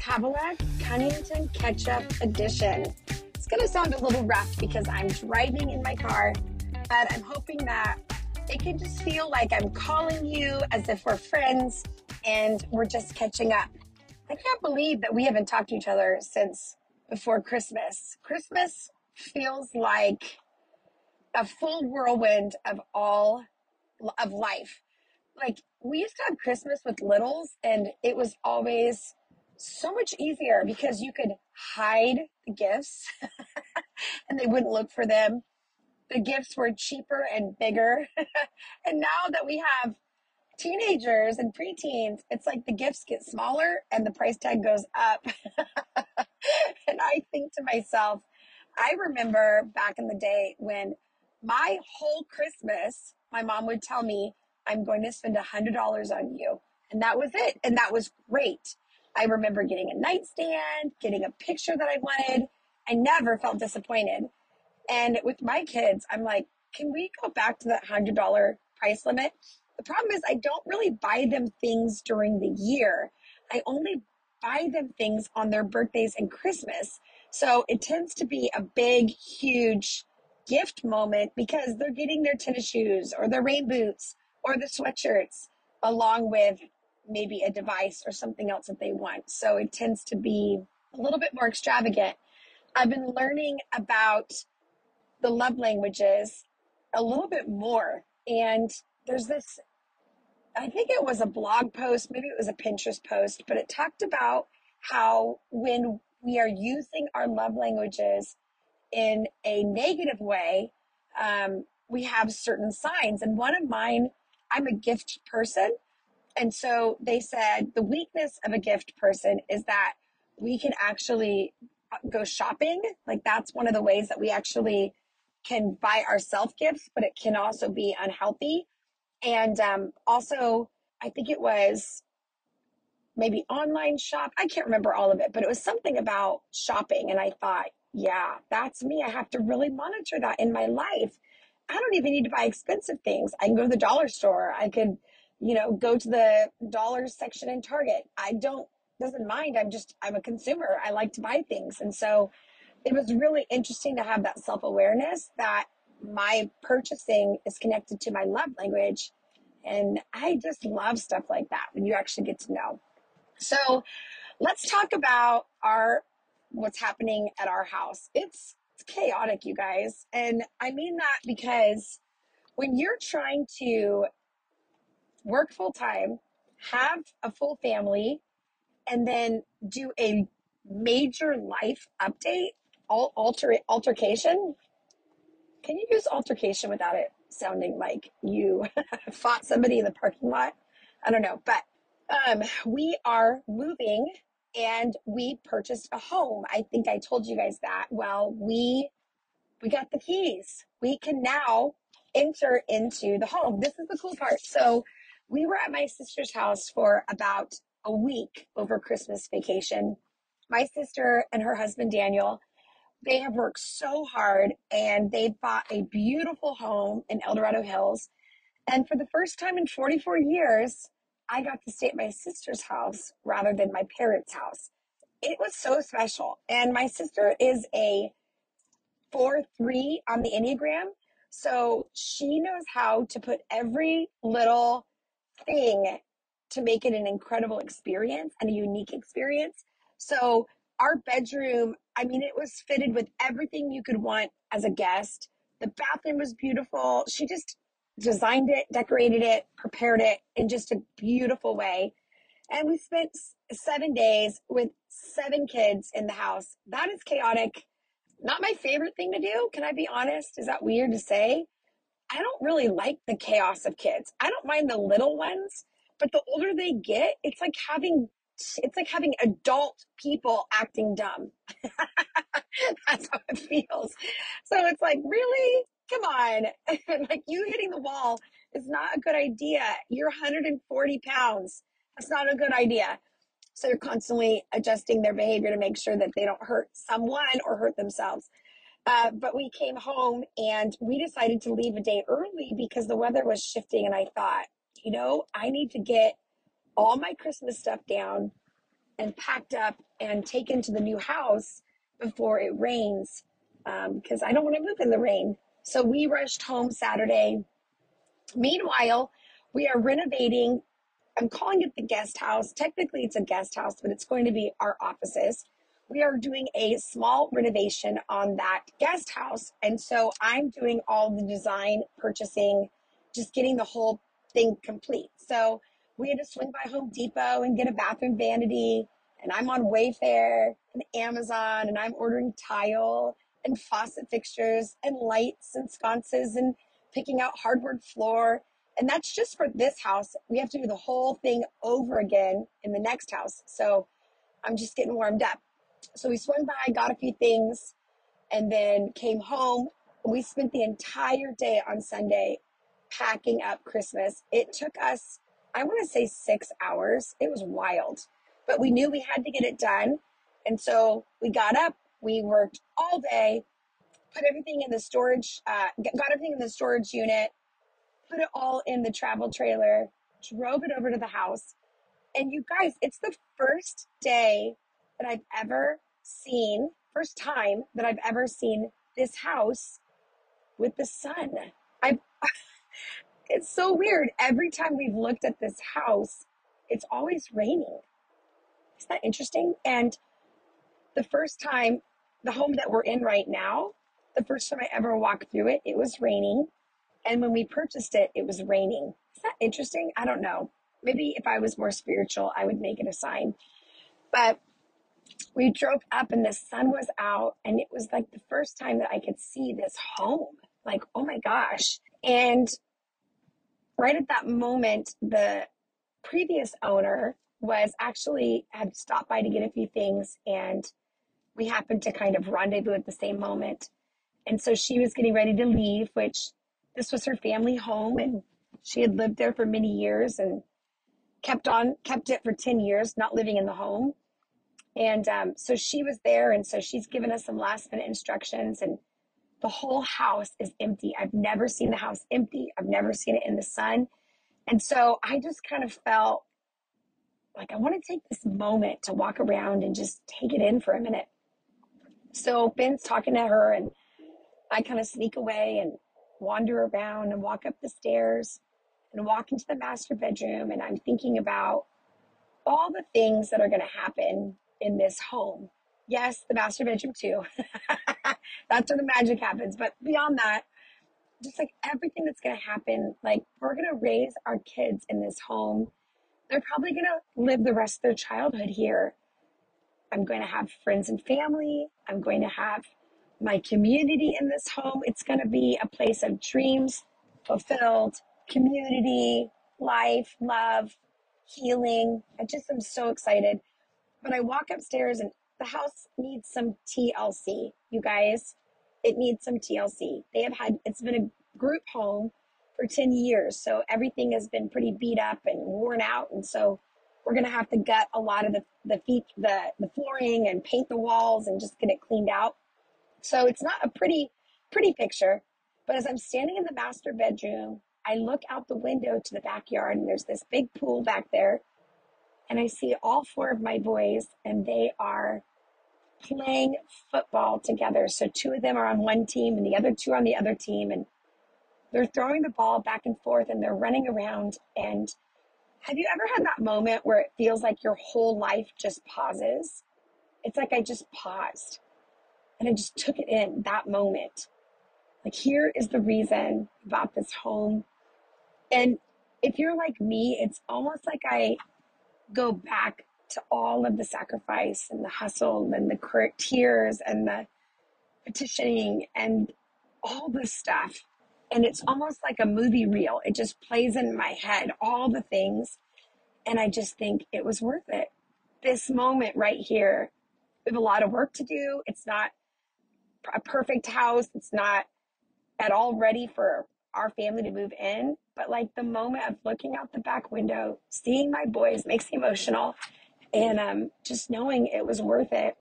Havilah, Cunnington Ketchup Edition. It's going to sound a little rough because I'm driving in my car, but I'm hoping that it can just feel like I'm calling you as if we're friends and we're just catching up. I can't believe that we haven't talked to each other since before Christmas. Christmas feels like a full whirlwind of all of life. Like we used to have Christmas with littles and it was always so much easier because you could hide the gifts and they wouldn't look for them. The gifts were cheaper and bigger. and now that we have teenagers and preteens, it's like the gifts get smaller and the price tag goes up. and I think to myself, I remember back in the day when my whole Christmas, my mom would tell me, I'm going to spend a $100 on you. And that was it. And that was great. I remember getting a nightstand, getting a picture that I wanted. I never felt disappointed. And with my kids, I'm like, can we go back to that $100 price limit? The problem is, I don't really buy them things during the year. I only buy them things on their birthdays and Christmas. So it tends to be a big, huge gift moment because they're getting their tennis shoes or their rain boots or the sweatshirts along with maybe a device or something else that they want. So it tends to be a little bit more extravagant. I've been learning about the love languages a little bit more. And there's this, I think it was a blog post, maybe it was a Pinterest post, but it talked about how when we are using our love languages in a negative way, um, we have certain signs. And one of mine, I'm a gift person. And so they said the weakness of a gift person is that we can actually uh, go shopping. Like that's one of the ways that we actually can buy ourselves gifts, but it can also be unhealthy. And um, also, I think it was maybe online shop. I can't remember all of it, but it was something about shopping. And I thought, yeah, that's me. I have to really monitor that in my life. I don't even need to buy expensive things. I can go to the dollar store. I could, you know, go to the dollar section in Target. I don't, doesn't mind. I'm just, I'm a consumer. I like to buy things. And so it was really interesting to have that self awareness that my purchasing is connected to my love language. And I just love stuff like that when you actually get to know. So let's talk about our what's happening at our house. It's, it's chaotic, you guys. And I mean that because when you're trying to work full time, have a full family, and then do a major life update, all alter altercation. Can you use altercation without it sounding like you fought somebody in the parking lot? I don't know, but um, we are moving and we purchased a home. I think I told you guys that. Well, we we got the keys. We can now enter into the home. This is the cool part. So, we were at my sister's house for about a week over Christmas vacation. My sister and her husband Daniel, they have worked so hard and they bought a beautiful home in El Dorado Hills. And for the first time in 44 years, I got to stay at my sister's house rather than my parents' house. It was so special. And my sister is a 4 3 on the Enneagram. So she knows how to put every little thing to make it an incredible experience and a unique experience. So our bedroom, I mean, it was fitted with everything you could want as a guest. The bathroom was beautiful. She just designed it, decorated it, prepared it in just a beautiful way. And we spent seven days with seven kids in the house. That is chaotic. Not my favorite thing to do. Can I be honest? Is that weird to say? I don't really like the chaos of kids. I don't mind the little ones, but the older they get, it's like having it's like having adult people acting dumb. That's how it feels. So it's like, really? come on. like you hitting the wall is not a good idea. You're 140 pounds. That's not a good idea. So you're constantly adjusting their behavior to make sure that they don't hurt someone or hurt themselves. Uh, but we came home and we decided to leave a day early because the weather was shifting. And I thought, you know, I need to get all my Christmas stuff down and packed up and taken to the new house before it rains because um, I don't want to move in the rain. So we rushed home Saturday. Meanwhile, we are renovating. I'm calling it the guest house. Technically, it's a guest house, but it's going to be our offices. We are doing a small renovation on that guest house. And so I'm doing all the design, purchasing, just getting the whole thing complete. So we had to swing by Home Depot and get a bathroom vanity. And I'm on Wayfair and Amazon and I'm ordering tile and faucet fixtures and lights and sconces and picking out hardwood floor. And that's just for this house. We have to do the whole thing over again in the next house. So I'm just getting warmed up. So we swung by, got a few things, and then came home. We spent the entire day on Sunday packing up Christmas. It took us, I want to say six hours. It was wild, but we knew we had to get it done. And so we got up, we worked all day, put everything in the storage, uh, got everything in the storage unit, put it all in the travel trailer, drove it over to the house. And you guys, it's the first day that I've ever seen, first time that I've ever seen this house with the sun. I it's so weird. Every time we've looked at this house, it's always raining. Isn't that interesting? And the first time, the home that we're in right now, the first time I ever walked through it, it was raining. And when we purchased it, it was raining. Is that interesting? I don't know. Maybe if I was more spiritual, I would make it a sign. But we drove up and the sun was out, and it was like the first time that I could see this home. Like, oh my gosh. And right at that moment, the previous owner was actually had stopped by to get a few things and we happened to kind of rendezvous at the same moment. And so she was getting ready to leave, which this was her family home and she had lived there for many years and kept on kept it for 10 years not living in the home and um, so she was there and so she's given us some last minute instructions and the whole house is empty. I've never seen the house empty. I've never seen it in the sun. And so i just kind of felt like i want to take this moment to walk around and just take it in for a minute. So ben's talking to her and i kind of sneak away and wander around and walk up the stairs and walk into the master bedroom and I'm thinking about all the things that are going to happen in this home. Yes, the master bedroom too. that's where the magic happens. But beyond that, just like everything that's going to happen, like we're going to raise our kids in this home. They're probably going to live the rest of their childhood here. I'm going to have friends and family. I'm going to have my community in this home. It's going to be a place of dreams fulfilled, community, life, love, healing. I just am so excited. But I walk upstairs and the house needs some TLC, you guys. It needs some TLC. They have had, it's been a group home for 10 years. So everything has been pretty beat up and worn out. And so we're going to have to gut a lot of the, the feet, the, the flooring and paint the walls and just get it cleaned out. So it's not a pretty, pretty picture. But as I'm standing in the master bedroom I look out the window to the backyard and there's this big pool back there. And I see all four of my boys and they are playing football together. So two of them are on one team and the other two are on the other team. And they're throwing the ball back and forth and they're running around. And have you ever had that moment where it feels like your whole life just pauses? It's like I just paused and I just took it in that moment. Like, here is the reason about this home and if you're like me, it's almost like I go back to all of the sacrifice and the hustle and the tears and the petitioning and all the stuff. And it's almost like a movie reel. It just plays in my head, all the things. And I just think it was worth it. This moment right here, we have a lot of work to do. It's not a perfect house. It's not at all ready for our family to move in, but like the moment of looking out the back window, seeing my boys makes me emotional, and um, just knowing it was worth it.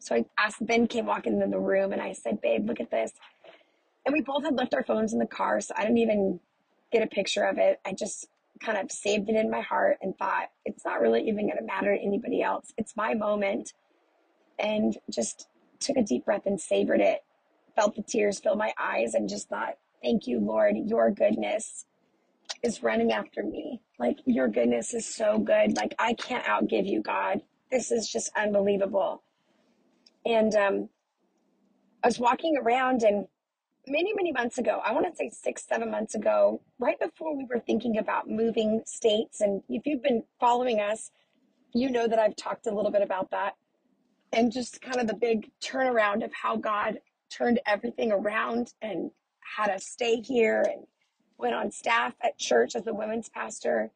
So I asked, Ben came walking into the room, and I said, "Babe, look at this." And we both had left our phones in the car, so I didn't even get a picture of it. I just kind of saved it in my heart and thought it's not really even to matter to anybody else. It's my moment. And just took a deep breath and savored it, felt the tears fill my eyes, and just thought, thank you, Lord. Your goodness is running after me. Like, your goodness is so good. Like, I can't outgive you, God. This is just unbelievable. And um, I was walking around and many, many months ago, I want to say six, seven months ago, right before we were thinking about moving states. And if you've been following us, you know that I've talked a little bit about that and just kind of the big turnaround of how God turned everything around and had us stay here and went on staff at church as a women's pastor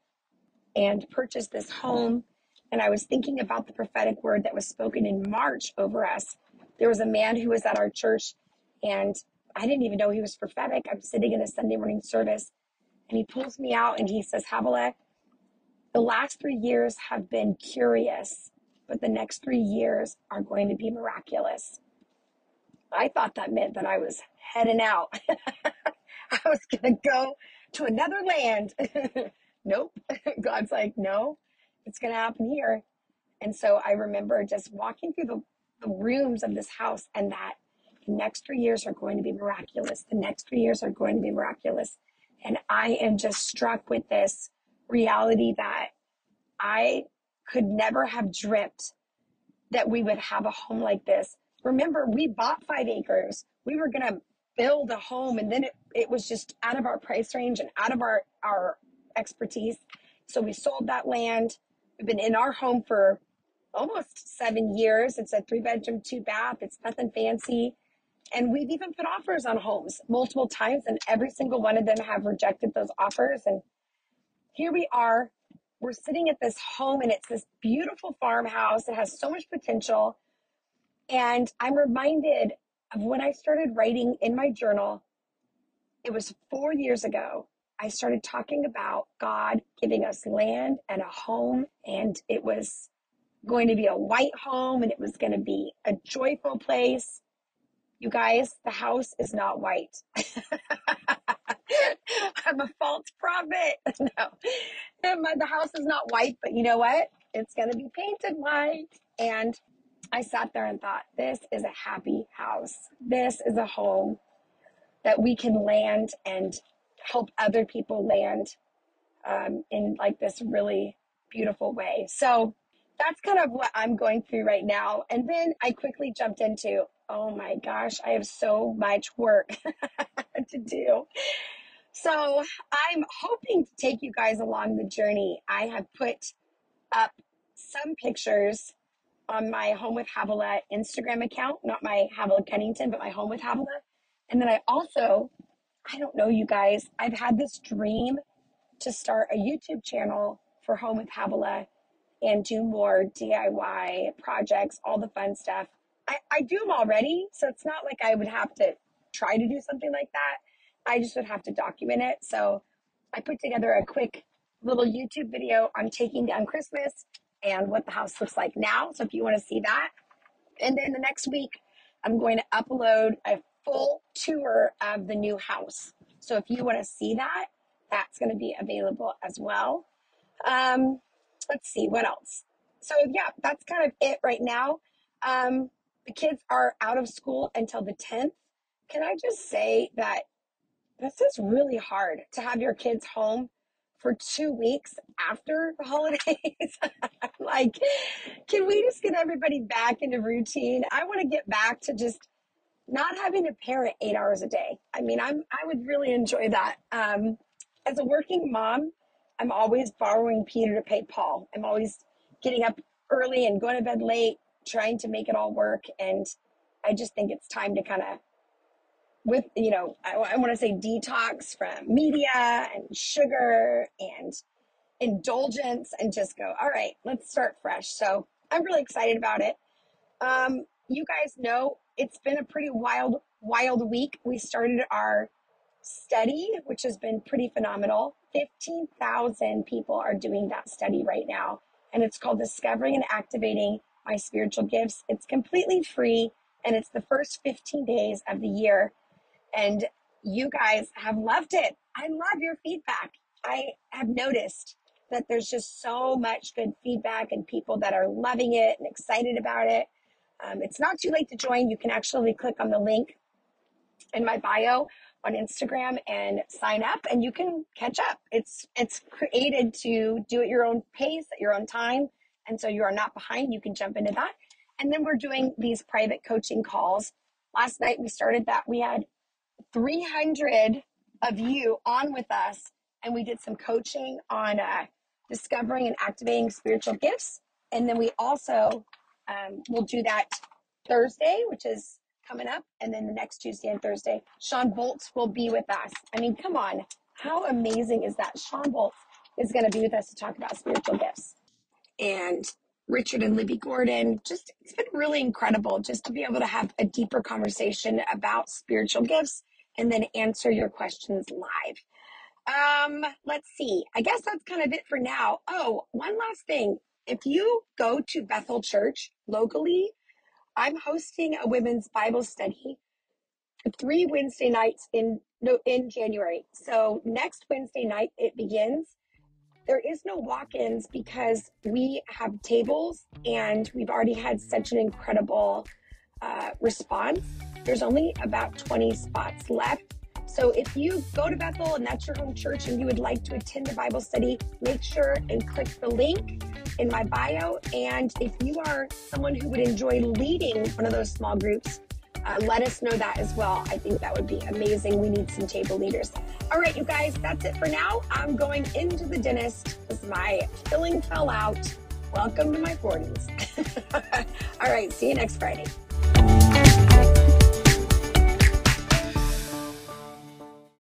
and purchased this home. And I was thinking about the prophetic word that was spoken in March over us. There was a man who was at our church and I didn't even know he was prophetic. I'm sitting in a Sunday morning service and he pulls me out and he says, Havilah, the last three years have been curious, but the next three years are going to be miraculous. I thought that meant that I was heading out. I was going to go to another land. nope. God's like, no, it's going to happen here. And so I remember just walking through the, the rooms of this house and that the next three years are going to be miraculous. The next three years are going to be miraculous. And I am just struck with this reality that I could never have dreamt that we would have a home like this. Remember, we bought five acres. We were going to build a home and then it, it was just out of our price range and out of our, our expertise. So we sold that land. We've been in our home for almost seven years. It's a three bedroom, two bath. It's nothing fancy. And we've even put offers on homes multiple times, and every single one of them have rejected those offers. And here we are. We're sitting at this home, and it's this beautiful farmhouse. It has so much potential. And I'm reminded of when I started writing in my journal. It was four years ago. I started talking about God giving us land and a home, and it was going to be a white home and it was going to be a joyful place. You guys, the house is not white. I'm a false prophet. No, the house is not white, but you know what? It's going to be painted white. And I sat there and thought, this is a happy house. This is a home that we can land and help other people land um, in like this really beautiful way. So that's kind of what I'm going through right now. And then I quickly jumped into, oh my gosh, I have so much work to do. So I'm hoping to take you guys along the journey. I have put up some pictures on my Home with Havilah Instagram account, not my Havilah Cunnington, but my Home with Havilah. And then I also, I don't know, you guys, I've had this dream to start a YouTube channel for Home with Havilah and do more DIY projects, all the fun stuff. I, I do them already, so it's not like I would have to try to do something like that. I just would have to document it. So I put together a quick little YouTube video on taking down Christmas and what the house looks like now. So if you want to see that, and then the next week, I'm going to upload a full tour of the new house. So if you want to see that, that's going to be available as well. Um, let's see what else. So yeah, that's kind of it right now. Um, the kids are out of school until the 10th. Can I just say that this is really hard to have your kids home for two weeks after the holidays. like, can we just get everybody back into routine? I want to get back to just not having to parent eight hours a day. I mean, I'm I would really enjoy that. Um, as a working mom, I'm always borrowing Peter to pay Paul. I'm always getting up early and going to bed late trying to make it all work. And I just think it's time to kind of, with, you know, I, I want to say detox from media and sugar and indulgence and just go, all right, let's start fresh. So I'm really excited about it. Um, you guys know it's been a pretty wild, wild week. We started our study, which has been pretty phenomenal. 15,000 people are doing that study right now. And it's called Discovering and Activating my spiritual gifts. It's completely free and it's the first 15 days of the year. And you guys have loved it. I love your feedback. I have noticed that there's just so much good feedback and people that are loving it and excited about it. Um, it's not too late to join. You can actually click on the link in my bio on Instagram and sign up and you can catch up. It's it's created to do at your own pace, at your own time. And so you are not behind. You can jump into that. And then we're doing these private coaching calls. Last night we started that. We had 300 of you on with us and we did some coaching on uh, discovering and activating spiritual gifts. And then we also um, will do that Thursday, which is coming up, and then the next Tuesday and Thursday, Shawn Bolz will be with us. I mean, come on, how amazing is that? Shawn Bolz is going to be with us to talk about spiritual gifts. And Richard and Libby Gordon, just it's been really incredible just to be able to have a deeper conversation about spiritual gifts and then answer your questions live. Um, let's see. I guess that's kind of it for now. Oh, one last thing. If you go to Bethel Church locally, I'm hosting a women's Bible study three Wednesday nights in no in January. So next Wednesday night it begins. There is no walk-ins because we have tables and we've already had such an incredible uh, response. There's only about 20 spots left. So if you go to Bethel and that's your home church and you would like to attend the Bible study, make sure and click the link in my bio. And if you are someone who would enjoy leading one of those small groups, uh, let us know that as well. I think that would be amazing. We need some table leaders. All right, you guys, that's it for now. I'm going into the dentist because my filling fell out. Welcome to my 40s. All right, see you next Friday.